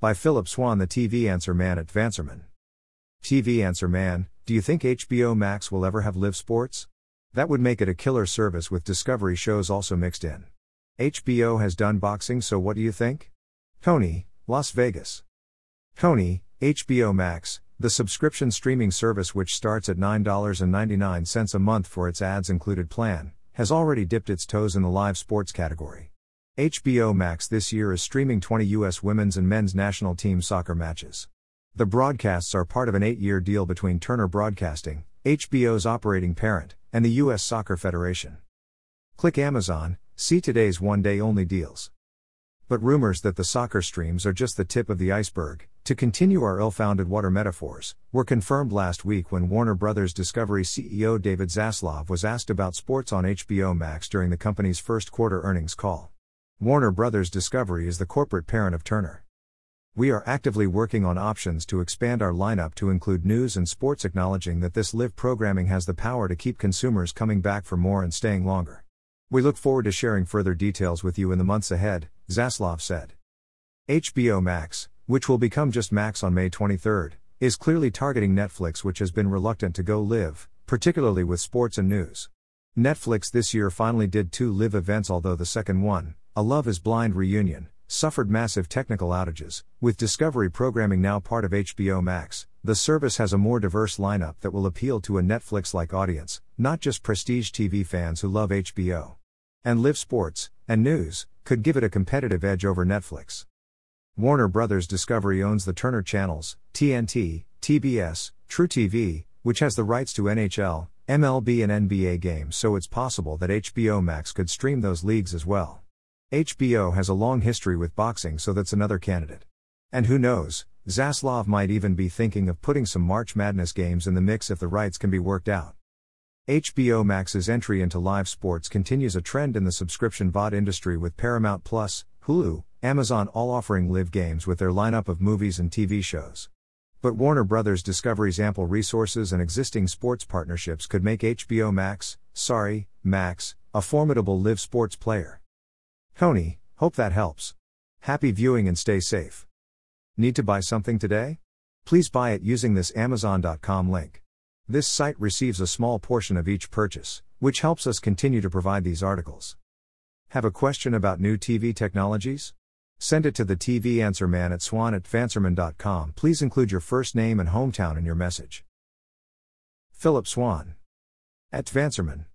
By Phillip Swann, the TV answer man at Vanserman. TV answer man, do you think HBO Max will ever have live sports? That would make it a killer service with Discovery shows also mixed in. HBO has done boxing, so what do you think? Tony, Las Vegas. Tony, HBO Max, the subscription streaming service which starts at $9.99 a month for its ads included plan, has already dipped its toes in the live sports category. HBO Max this year is streaming 20 U.S. women's and men's national team soccer matches. The broadcasts are part of an eight year deal between Turner Broadcasting, HBO's operating parent, and the U.S. Soccer Federation. Click Amazon, see today's one day only deals. But rumors that the soccer streams are just the tip of the iceberg, to continue our ill founded water metaphors, were confirmed last week when Warner Bros. Discovery CEO David Zaslav was asked about sports on HBO Max during the company's first quarter earnings call. Warner Brothers Discovery is the corporate parent of Turner. We are actively working on options to expand our lineup to include news and sports, acknowledging that this live programming has the power to keep consumers coming back for more and staying longer. We look forward to sharing further details with you in the months ahead, Zaslav said. HBO Max, which will become just Max on May 23, is clearly targeting Netflix, which has been reluctant to go live, particularly with sports and news. Netflix this year finally did two live events, although the second one, a Love is Blind reunion, suffered massive technical outages. With Discovery programming now part of HBO Max, the service has a more diverse lineup that will appeal to a Netflix like audience, not just prestige TV fans who love HBO. And live sports and news could give it a competitive edge over Netflix. Warner Brothers Discovery owns the Turner channels, TNT, TBS, truTV, which has the rights to NHL, MLB, and NBA games, so it's possible that HBO Max could stream those leagues as well. HBO has a long history with boxing, so that's another candidate. And who knows, Zaslav might even be thinking of putting some March Madness games in the mix if the rights can be worked out. HBO Max's entry into live sports continues a trend in the subscription VOD industry with Paramount Plus, Hulu, Amazon all offering live games with their lineup of movies and TV shows. But Warner Brothers Discovery's ample resources and existing sports partnerships could make HBO Max, sorry, Max, a formidable live sports player. Tony, hope that helps. Happy viewing and stay safe. Need to buy something today? Please buy it using this Amazon.com link. This site receives a small portion of each purchase, which helps us continue to provide these articles. Have a question about new TV technologies? Send it to the TV answer man at swann at vanserman.com. Please include your first name and hometown in your message. Phillip Swann. At Vanserman.